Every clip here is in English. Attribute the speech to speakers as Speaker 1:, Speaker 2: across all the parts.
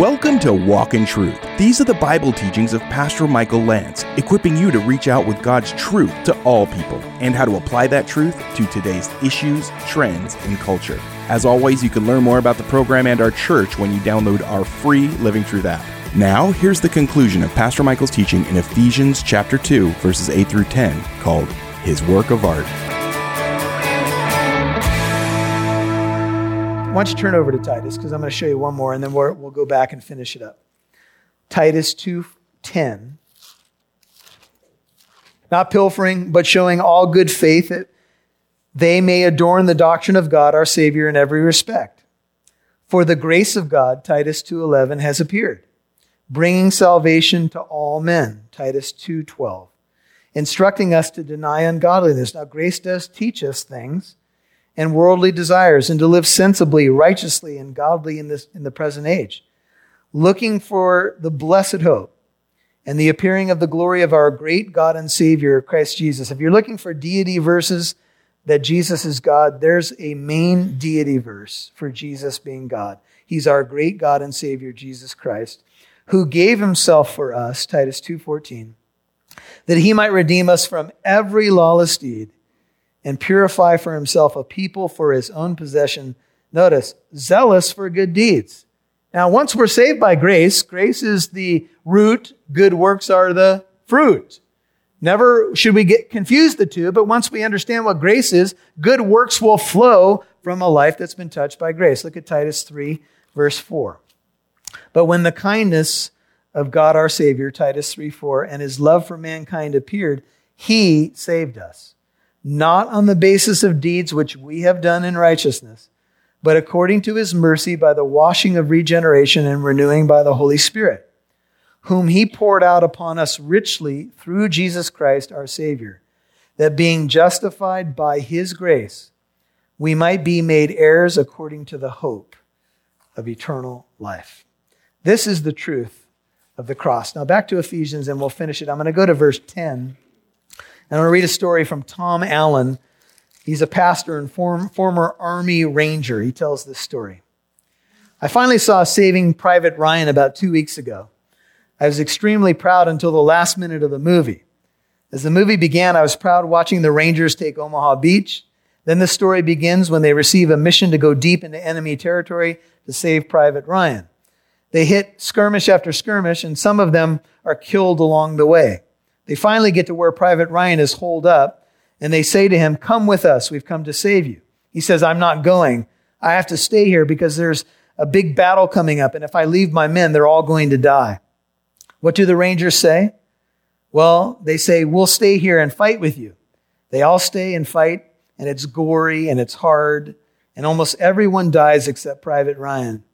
Speaker 1: Welcome to Walk in Truth. These are the Bible teachings of Pastor Michael Lance, equipping you to reach out with God's truth to all people and how to apply that truth to today's issues, trends, and culture. As always, you can learn more about the program and our church when you download our free Living Truth app. Now, here's the conclusion of Pastor Michael's teaching in Ephesians chapter 2, verses 8 through 10, called His Work of Art.
Speaker 2: Why don't you turn over to Titus because I'm going to show you one more and then we'll, we'll go back and finish it up. Titus 2:10. Not pilfering, but showing all good faith that they may adorn the doctrine of God our Savior in every respect. For the grace of God, Titus 2:11 has appeared, bringing salvation to all men, Titus 2:12, instructing us to deny ungodliness. Now grace does teach us things and worldly desires and to live sensibly, righteously, and godly in, this, in the present age, looking for the blessed hope and the appearing of the glory of our great God and Savior, Christ Jesus. If you're looking for deity verses that Jesus is God, there's a main deity verse for Jesus being God. He's our great God and Savior, Jesus Christ, who gave himself for us, Titus 2.14, that he might redeem us from every lawless deed and purify for himself a people for his own possession. Notice, zealous for good deeds. Now, once we're saved by grace, grace is the root, good works are the fruit. Never should we get confused the two, but once we understand what grace is, good works will flow from a life that's been touched by grace. Look at Titus 3, verse 4. But when the kindness of God our Savior, Titus 3, 4, and his love for mankind appeared, he saved us not on the basis of deeds which we have done in righteousness, but according to his mercy by the washing of regeneration and renewing by the Holy Spirit, whom he poured out upon us richly through Jesus Christ our Savior, that being justified by his grace, we might be made heirs according to the hope of eternal life. This is the truth of the cross. Now back to Ephesians and we'll finish it. I'm going to go to verse 10 and to read a story from Tom Allen. He's a pastor and form, former Army Ranger. He tells this story. I finally saw Saving Private Ryan about two weeks ago. I was extremely proud until the last minute of the movie. As the movie began, I was proud watching the Rangers take Omaha Beach. Then the story begins when they receive a mission to go deep into enemy territory to save Private Ryan. They hit skirmish after skirmish, and some of them are killed along the way. They finally get to where Private Ryan is holed up, and they say to him, Come with us, we've come to save you. He says, I'm not going. I have to stay here because there's a big battle coming up, and if I leave my men, they're all going to die. What do the Rangers say? Well, they say, We'll stay here and fight with you. They all stay and fight, and it's gory and it's hard, and almost everyone dies except Private Ryan.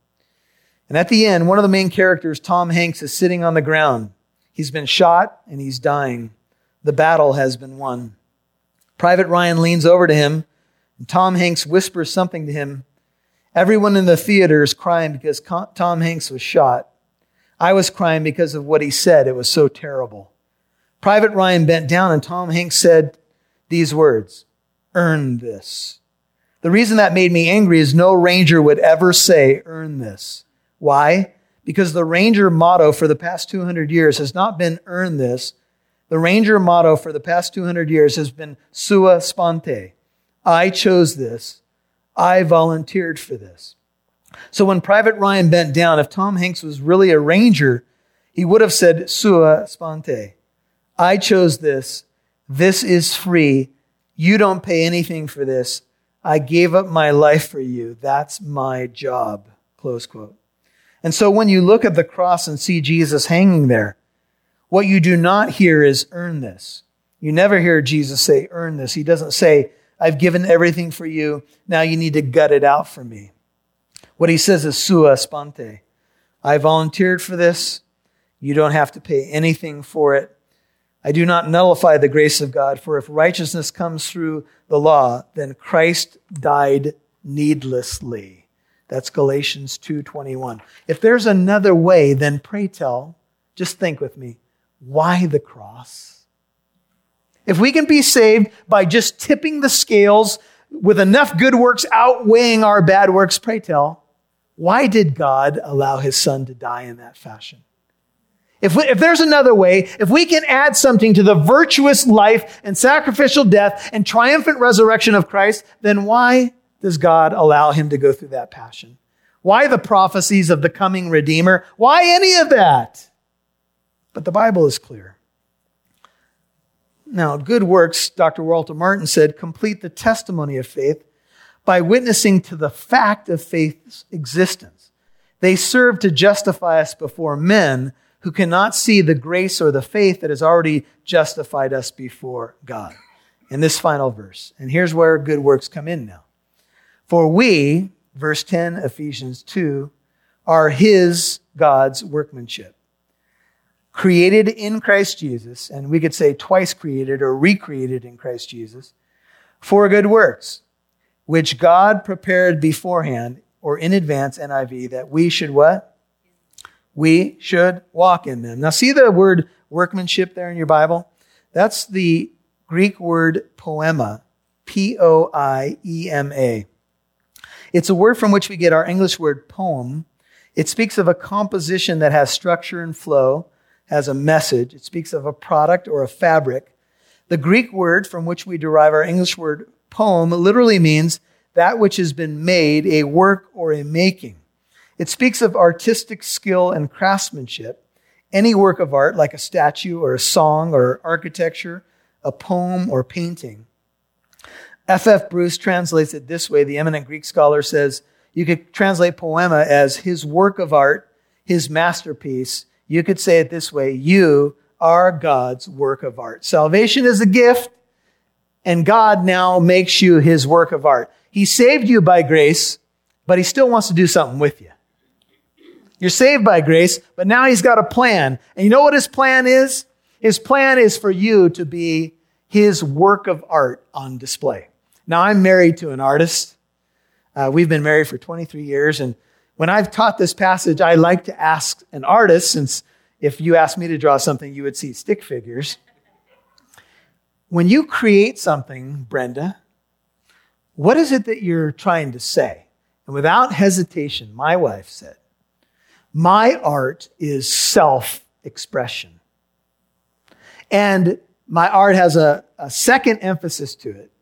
Speaker 2: And at the end, one of the main characters, Tom Hanks, is sitting on the ground. He's been shot and he's dying. The battle has been won. Private Ryan leans over to him, and Tom Hanks whispers something to him. Everyone in the theater is crying because Tom Hanks was shot. I was crying because of what he said. It was so terrible. Private Ryan bent down and Tom Hanks said these words, earn this. The reason that made me angry is no ranger would ever say, earn this. Why? Because the Ranger motto for the past 200 years has not been earn this. The Ranger motto for the past 200 years has been sua sponte. I chose this. I volunteered for this. So when Private Ryan bent down, if Tom Hanks was really a Ranger, he would have said sua sponte. I chose this. This is free. You don't pay anything for this. I gave up my life for you. That's my job. Close quote. And so when you look at the cross and see Jesus hanging there, what you do not hear is earn this. You never hear Jesus say, earn this. He doesn't say, I've given everything for you. Now you need to gut it out for me. What he says is sua sponte. I volunteered for this. You don't have to pay anything for it. I do not nullify the grace of God, for if righteousness comes through the law, then Christ died needlessly. That's Galatians 2:21. If there's another way, then pray tell, just think with me, why the cross? If we can be saved by just tipping the scales with enough good works outweighing our bad works, pray tell, Why did God allow his son to die in that fashion? If, we, if there's another way, if we can add something to the virtuous life and sacrificial death and triumphant resurrection of Christ, then why does God allow him to go through that passion? Why the prophecies of the coming Redeemer? Why any of that? But the Bible is clear. Now, good works, Dr. Walter Martin said, complete the testimony of faith by witnessing to the fact of faith's existence. They serve to justify us before men who cannot see the grace or the faith that has already justified us before God. In this final verse. And here's where good works come in now. For we, verse 10, Ephesians 2, are his, God's workmanship. Created in Christ Jesus, and we could say twice created or recreated in Christ Jesus, for good works, which God prepared beforehand or in advance, NIV, that we should what? We should walk in them. Now, see the word workmanship there in your Bible? That's the Greek word poiema, P O I E M A. It's a word from which we get our English word poem. It speaks of a composition that has structure and flow, has a message. It speaks of a product or a fabric. The Greek word from which we derive our English word poem literally means that which has been made, a work or a making. It speaks of artistic skill and craftsmanship. Any work of art, like a statue or a song or architecture, a poem or painting. F. F. Bruce translates it this way. The eminent Greek scholar says you could translate poiema as his work of art, his masterpiece. You could say it this way You are God's work of art. Salvation is a gift, and God now makes you his work of art. He saved you by grace, but he still wants to do something with you. You're saved by grace, but now he's got a plan. And you know what his plan is? His plan is for you to be his work of art on display. Now, I'm married to an artist. Uh, we've been married for 23 years. And when I've taught this passage, I like to ask an artist, since if you asked me to draw something, you would see stick figures. When you create something, Brenda, what is it that you're trying to say? And without hesitation, my wife said, My art is self expression. And my art has a, a, second emphasis to it.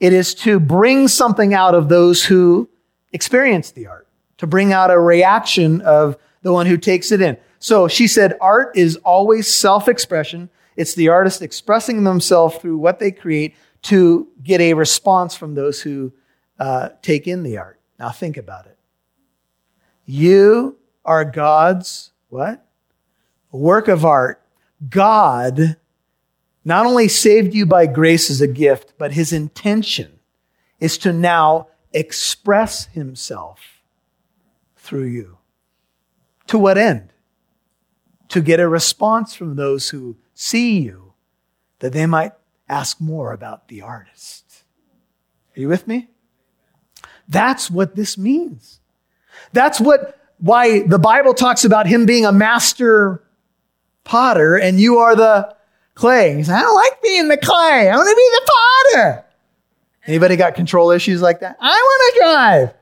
Speaker 2: It is to bring something out of those who experience the art, to bring out a reaction of the one who takes it in. So she said, art is always self expression. It's the artist expressing themselves through what they create to get a response from those who uh, take in the art. Now think about it. You are God's what? Work of art. God not only saved you by grace as a gift, but his intention is to now express himself through you. To what end? To get a response from those who see you, that they might ask more about the artist. Are you with me? That's what this means. That's what why the Bible talks about him being a master potter and you are the clay. He says, I don't like being the clay. I want to be the potter. Anybody got control issues like that? I want to drive.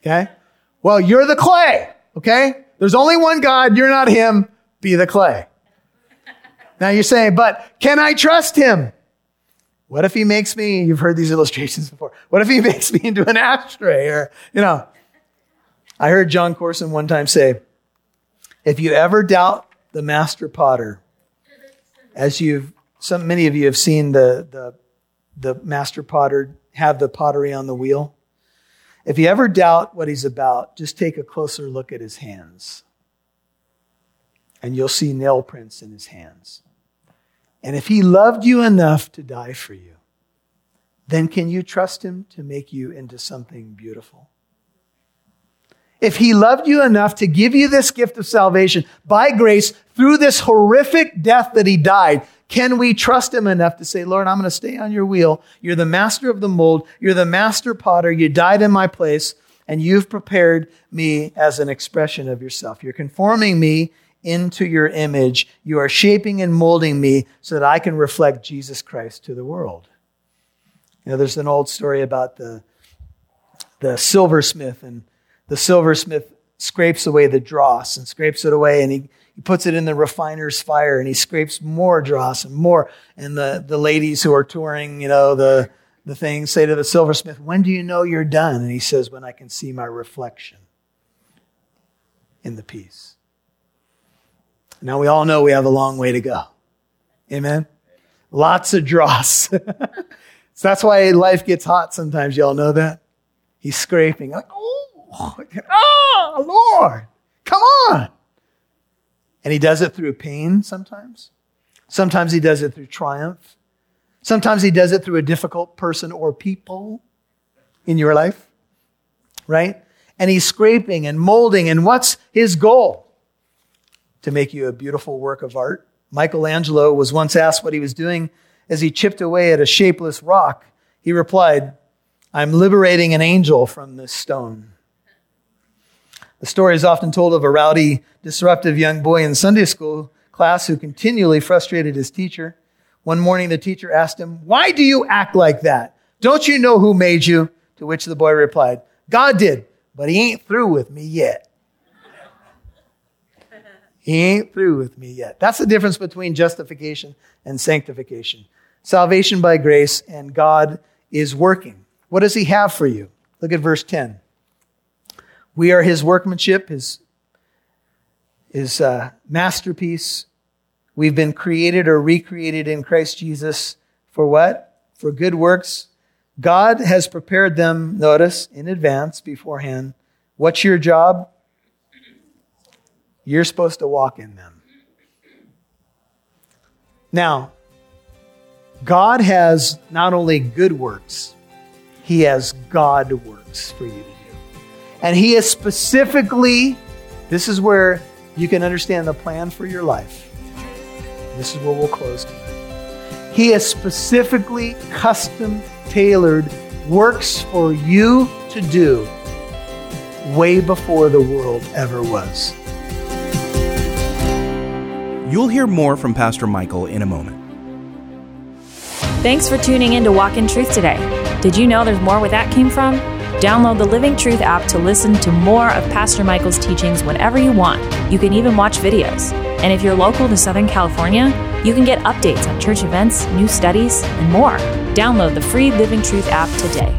Speaker 2: Okay. Well, you're the clay. Okay. There's only one God. You're not him. Be the clay. Now you're saying, but can I trust him? What if he makes me, you've heard these illustrations before. What if he makes me into an ashtray or, you know, I heard Jon Courson one time say, if you ever doubt the master potter, as you've, some, many of you have seen the, the, the master potter have the pottery on the wheel. If you ever doubt what he's about, just take a closer look at his hands. And you'll see nail prints in his hands. And if he loved you enough to die for you, then can you trust him to make you into something beautiful? If he loved you enough to give you this gift of salvation by grace through this horrific death that he died, can we trust him enough to say, Lord, I'm going to stay on your wheel. You're the master of the mold. You're the master potter. You died in my place and you've prepared me as an expression of yourself. You're conforming me into your image. You are shaping and molding me so that I can reflect Jesus Christ to the world. You know, there's an old story about the, the silversmith and the silversmith scrapes away the dross and scrapes it away and he, he puts it in the refiner's fire and he scrapes more dross and more. And the, the ladies who are touring, you know, the, the thing say to the silversmith, When do you know you're done? And he says, When I can see my reflection in the piece. Now we all know we have a long way to go. Amen. Lots of dross. so that's why life gets hot sometimes. Y'all know that? He's scraping. Like, oh, Oh, oh, Lord, come on. And he does it through pain sometimes. Sometimes he does it through triumph. Sometimes he does it through a difficult person or people in your life, right? And he's scraping and molding. And what's his goal? To make you a beautiful work of art. Michelangelo was once asked what he was doing as he chipped away at a shapeless rock. He replied, I'm liberating an angel from this stone. The story is often told of a rowdy, disruptive young boy in Sunday school class who continually frustrated his teacher. One morning, the teacher asked him, Why do you act like that? Don't you know who made you? To which the boy replied, God did, but he ain't through with me yet. He ain't through with me yet. That's the difference between justification and sanctification. Salvation by grace and God is working. What does he have for you? Look at verse 10. We are his workmanship, his, his uh, masterpiece. We've been created or recreated in Christ Jesus for what? For good works. God has prepared them, notice, in advance, beforehand. What's your job? You're supposed to walk in them. Now, God has not only good works, He has God works for you. And He has specifically, this is where you can understand the plan for your life. This is where we'll close tonight. He has specifically custom tailored works for you to do way before the world ever was.
Speaker 1: You'll hear more from Pastor Michael in a moment.
Speaker 3: Thanks for tuning in to Walk in Truth today. Did you know there's more where that came from? Download the Living Truth app to listen to more of Pastor Michael's teachings whenever you want. You can even watch videos. And if you're local to Southern California, you can get updates on church events, new studies, and more. Download the free Living Truth app today.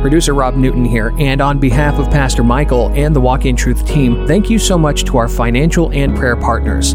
Speaker 4: Producer Rob Newton here, and on behalf of Pastor Michael and the Walk in Truth team, thank you so much to our financial and prayer partners.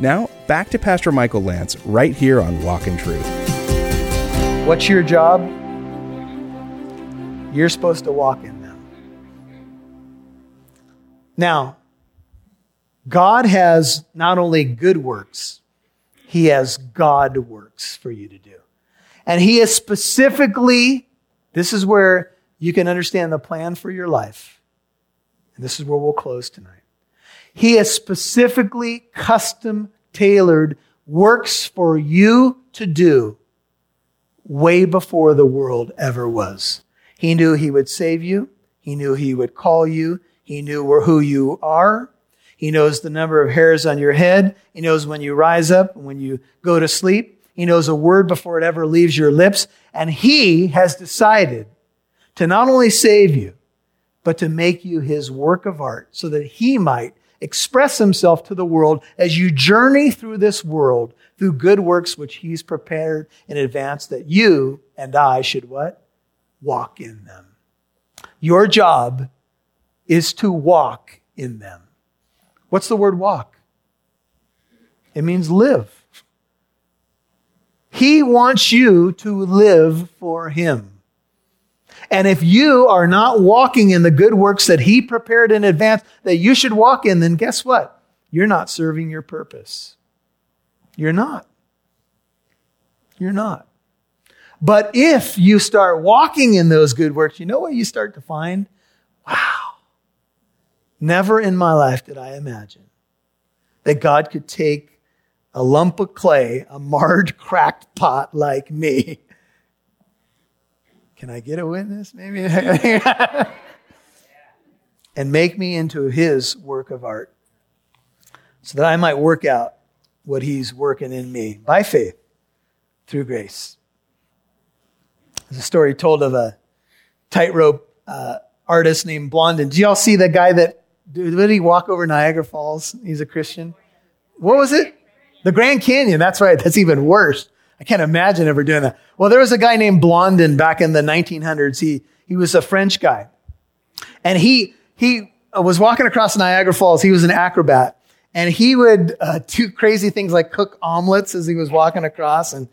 Speaker 1: Now, back to Pastor Michael Lance right here on Walk in Truth.
Speaker 2: What's your job? You're supposed to walk in them. Now, God has not only good works, He has God works for you to do. And He has specifically, this is where you can understand the plan for your life. And this is where we'll close tonight. He has specifically custom tailored works for you to do way before the world ever was. He knew he would save you. He knew he would call you. He knew who you are. He knows the number of hairs on your head. He knows when you rise up and when you go to sleep. He knows a word before it ever leaves your lips. And he has decided to not only save you, but to make you his work of art so that he might express himself to the world as you journey through this world through good works which he's prepared in advance that you and I should what? Walk in them. Your job is to walk in them. What's the word walk? It means live. He wants you to live for Him. And if you are not walking in the good works that He prepared in advance that you should walk in, then guess what? You're not serving your purpose. You're not. You're not. But if you start walking in those good works, you know what you start to find? Wow. Never in my life did I imagine that God could take a lump of clay, a marred, cracked pot like me. Can I get a witness? Maybe. and make me into his work of art so that I might work out what he's working in me by faith through grace. There's a story told of a tightrope uh, artist named Blondin. Do y'all see the guy that did he walk over Niagara Falls? He's a Christian. What was it? The Grand Canyon. That's right. That's even worse. I can't imagine ever doing that. Well, there was a guy named Blondin back in the 1900s. He, he was a French guy. And he, he was walking across Niagara Falls. He was an acrobat. And he would uh, do crazy things like cook omelets as he was walking across and,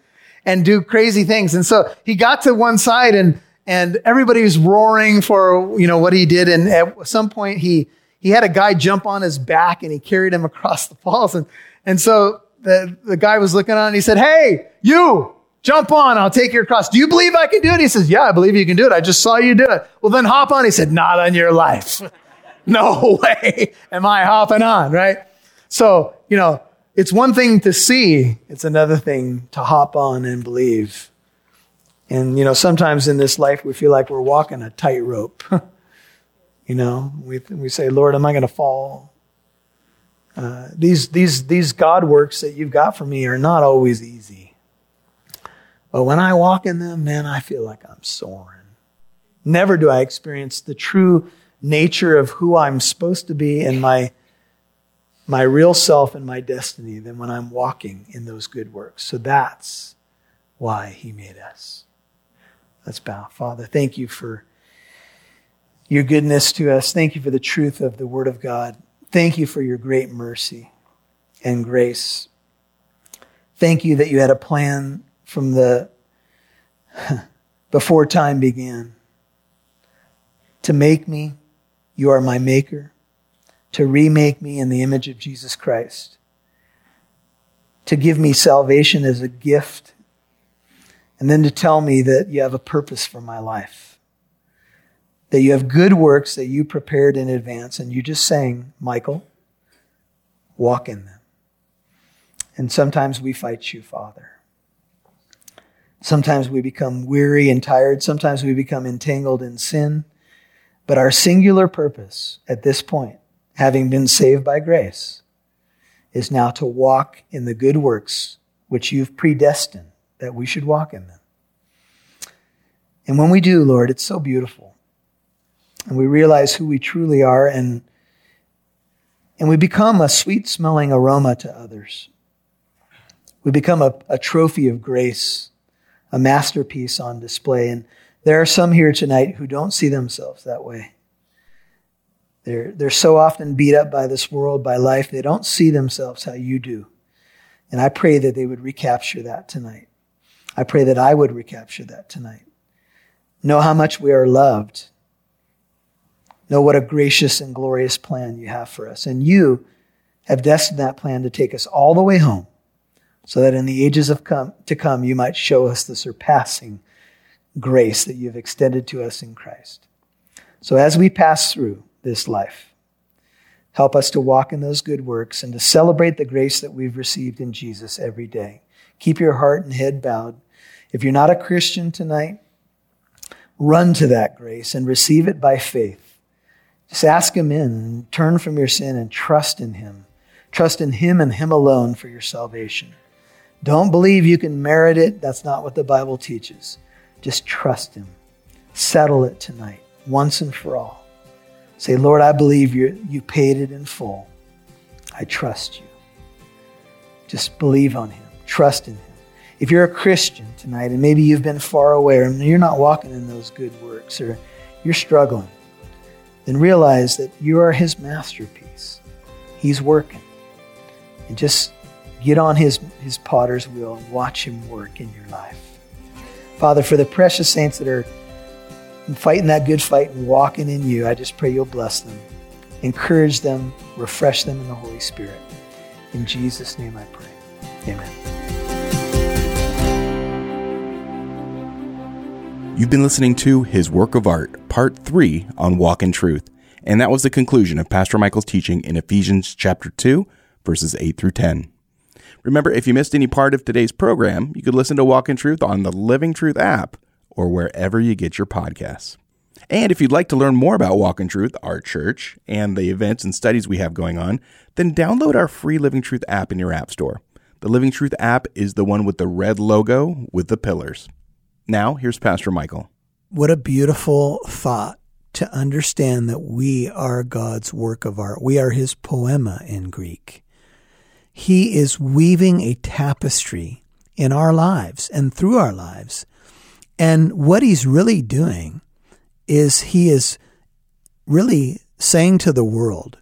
Speaker 2: and do crazy things. And so he got to one side and, and everybody was roaring for, you know, what he did. And at some point he, he had a guy jump on his back and he carried him across the falls. And, and so the, the guy was looking on and he said, Hey, you jump on. I'll take you across. Do you believe I can do it? He says, Yeah, I believe you can do it. I just saw you do it. Well, then hop on. He said, Not on your life. no way am I hopping on, right? So, you know, it's one thing to see, it's another thing to hop on and believe. And, you know, sometimes in this life we feel like we're walking a tightrope. you know, we, we say, Lord, am I going to fall? Uh, these, these, these God works that you've got for me are not always easy. But when I walk in them, man, I feel like I'm soaring. Never do I experience the true nature of who I'm supposed to be and my, my real self and my destiny than when I'm walking in those good works. So that's why He made us. Let's bow. Father, thank you for your goodness to us. Thank you for the truth of the Word of God. Thank you for your great mercy and grace. Thank you that you had a plan from the before time began to make me. You are my maker. To remake me in the image of Jesus Christ. To give me salvation as a gift. And then to tell me that you have a purpose for my life that you have good works that you prepared in advance, and you just saying, Michael, walk in them. And sometimes we fight you, Father. Sometimes we become weary and tired. Sometimes we become entangled in sin. But our singular purpose at this point, having been saved by grace, is now to walk in the good works which you've predestined that we should walk in them. And when we do, Lord, it's so beautiful and we realize who we truly are and and we become a sweet smelling aroma to others. We become a, a trophy of grace, a masterpiece on display. And there are some here tonight who don't see themselves that way. They're, they're so often beat up by this world, by life, they don't see themselves how you do. And I pray that they would recapture that tonight. I pray that I would recapture that tonight. Know how much we are loved know what a gracious and glorious plan you have for us. And you have destined that plan to take us all the way home so that in the ages of come, to come you might show us the surpassing grace that you've extended to us in Christ. So as we pass through this life, help us to walk in those good works and to celebrate the grace that we've received in Jesus every day. Keep your heart and head bowed. If you're not a Christian tonight, run to that grace and receive it by faith just ask Him in and turn from your sin and trust in Him. Trust in Him and Him alone for your salvation. Don't believe you can merit it. That's not what the Bible teaches. Just trust Him. Settle it tonight, once and for all. Say, Lord, I believe you, you paid it in full. I trust you. Just believe on Him. Trust in Him. If you're a Christian tonight and maybe you've been far away or you're not walking in those good works or you're struggling, then realize that you are his masterpiece. He's working. And just get on his, his potter's wheel and watch him work in your life. Father, for the precious saints that are fighting that good fight and walking in you, I just pray you'll bless them, encourage them, refresh them in the Holy Spirit. In Jesus' name I pray. Amen.
Speaker 1: You've been listening to His Work of Art, Part 3 on Walk in Truth. And that was the conclusion of Pastor Michael's teaching in Ephesians chapter 2, verses 8 through 10. Remember, if you missed any part of today's program, you could listen to Walk in Truth on the Living Truth app or wherever you get your podcasts. And if you'd like to learn more about Walk in Truth, our church, and the events and studies we have going on, then download our free Living Truth app in your App Store. The Living Truth app is the one with the red logo with the pillars. Now, here's Pastor Michael.
Speaker 2: What a beautiful thought to understand that we are God's work of art. We are his poiema in Greek. He is weaving a tapestry in our lives and through our lives. And what he's really doing is he is really saying to the world,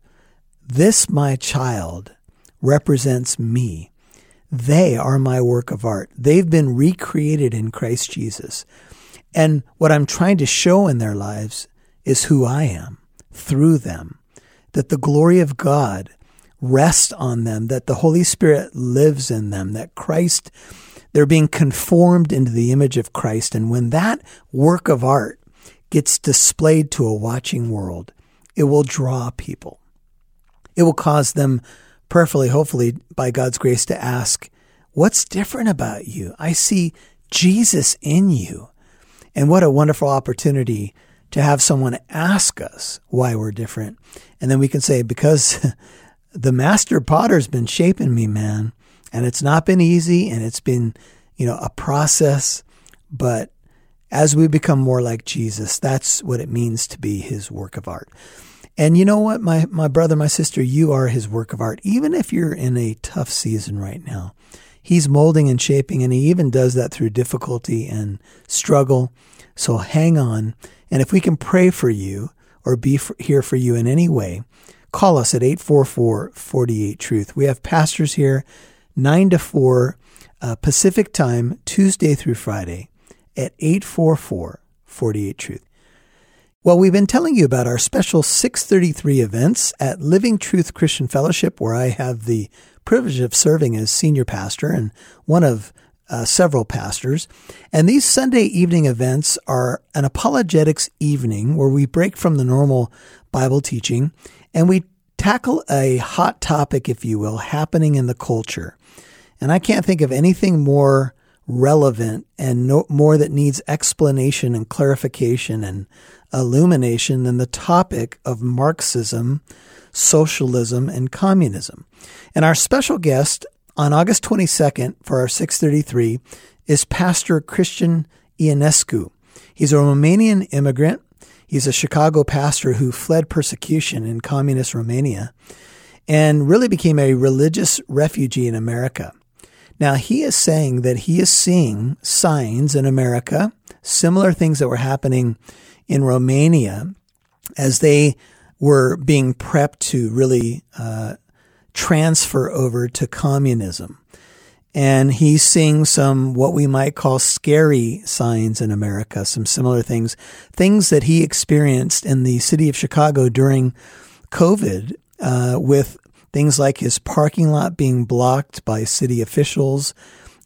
Speaker 2: This, my child, represents me. They are my work of art. They've been recreated in Christ Jesus. And what I'm trying to show in their lives is who I am through them, that the glory of God rest on them, that the Holy Spirit lives in them, that Christ, they're being conformed into the image of Christ. And when that work of art gets displayed to a watching world, it will draw people. It will cause them, prayerfully, hopefully, by God's grace, to ask, What's different about you? I see Jesus in you. And what a wonderful opportunity to have someone ask us why we're different. And then we can say, Because the master potter's been shaping me, man. And it's not been easy and it's been, you know, a process. But as we become more like Jesus, that's what it means to be his work of art. And you know what, my, my brother, my sister, you are his work of art. Even if you're in a tough season right now, he's molding and shaping, and he even does that through difficulty and struggle. So hang on. And if we can pray for you or be for, here for you in any way, call us at 844 48 Truth. We have pastors here 9 to 4 uh, Pacific time, Tuesday through Friday at 844 48 Truth. Well, we've been telling you about our special 633 events at Living Truth Christian Fellowship, where I have the privilege of serving as senior pastor and one of uh, several pastors. And these Sunday evening events are an apologetics evening where we break from the normal Bible teaching and we tackle a hot topic, if you will, happening in the culture. And I can't think of anything more relevant and no, more that needs explanation and clarification and illumination than the topic of Marxism, socialism, and communism. And our special guest on August 22nd for our 633 is Pastor Christian Ionescu. He's a Romanian immigrant He's a Chicago pastor who fled persecution in communist Romania and really became a religious refugee in America. Now, he is saying that he is seeing signs in America, similar things that were happening in Romania as they were being prepped to really uh, transfer over to communism and he's seeing some what we might call scary signs in America, some similar things, things that he experienced in the city of Chicago during COVID, uh, with things like his parking lot being blocked by city officials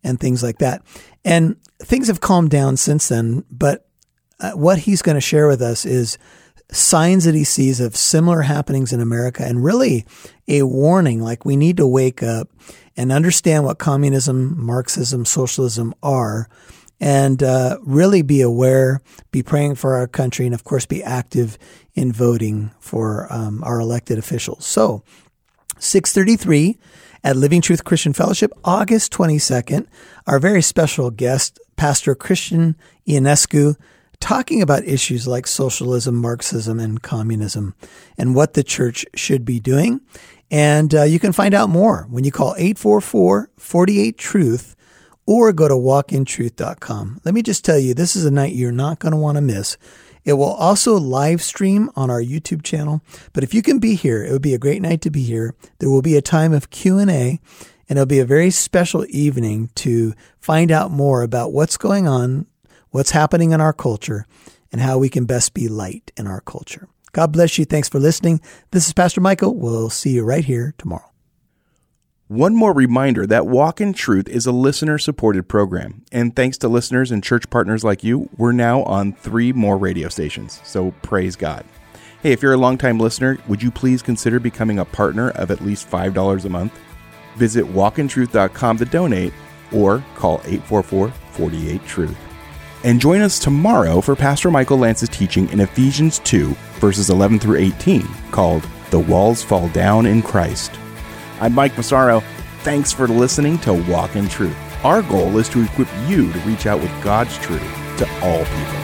Speaker 2: and things like that. And things have calmed down since then, but uh, what he's going to share with us is signs that he sees of similar happenings in America and really a warning like we need to wake up and understand what communism, Marxism, socialism are, and uh, really be aware, be praying for our country, and of course, be active in voting for um, our elected officials. So, 633 at Living Truth Christian Fellowship, August 22nd, our very special guest, Pastor Christian Ionescu, talking about issues like socialism, Marxism, and communism, and what the church should be doing. And uh, you can find out more when you call 844 48 Truth or go to walkintruth.com. Let me just tell you, this is a night you're not going to want to miss. It will also live stream on our YouTube channel. But if you can be here, it would be a great night to be here. There will be a time of Q&A and it'll be a very special evening to find out more about what's going on, what's happening in our culture, and how we can best be light in our culture. God bless you. Thanks for listening. This is Pastor Michael. We'll see you right here tomorrow.
Speaker 1: One more reminder that Walk in Truth is a listener supported program. And thanks to listeners and church partners like you, we're now on three more radio stations. So praise God. Hey, if you're a longtime listener, would you please consider becoming a partner of at least $5 a month? Visit walkintruth.com to donate or call 844 48 Truth. And join us tomorrow for Pastor Michael Lance's teaching in Ephesians 2, verses 11 through 18, called The Walls Fall Down in Christ. I'm Mike Massaro. Thanks for listening to Walk in Truth. Our goal is to equip you to reach out with God's truth to all people.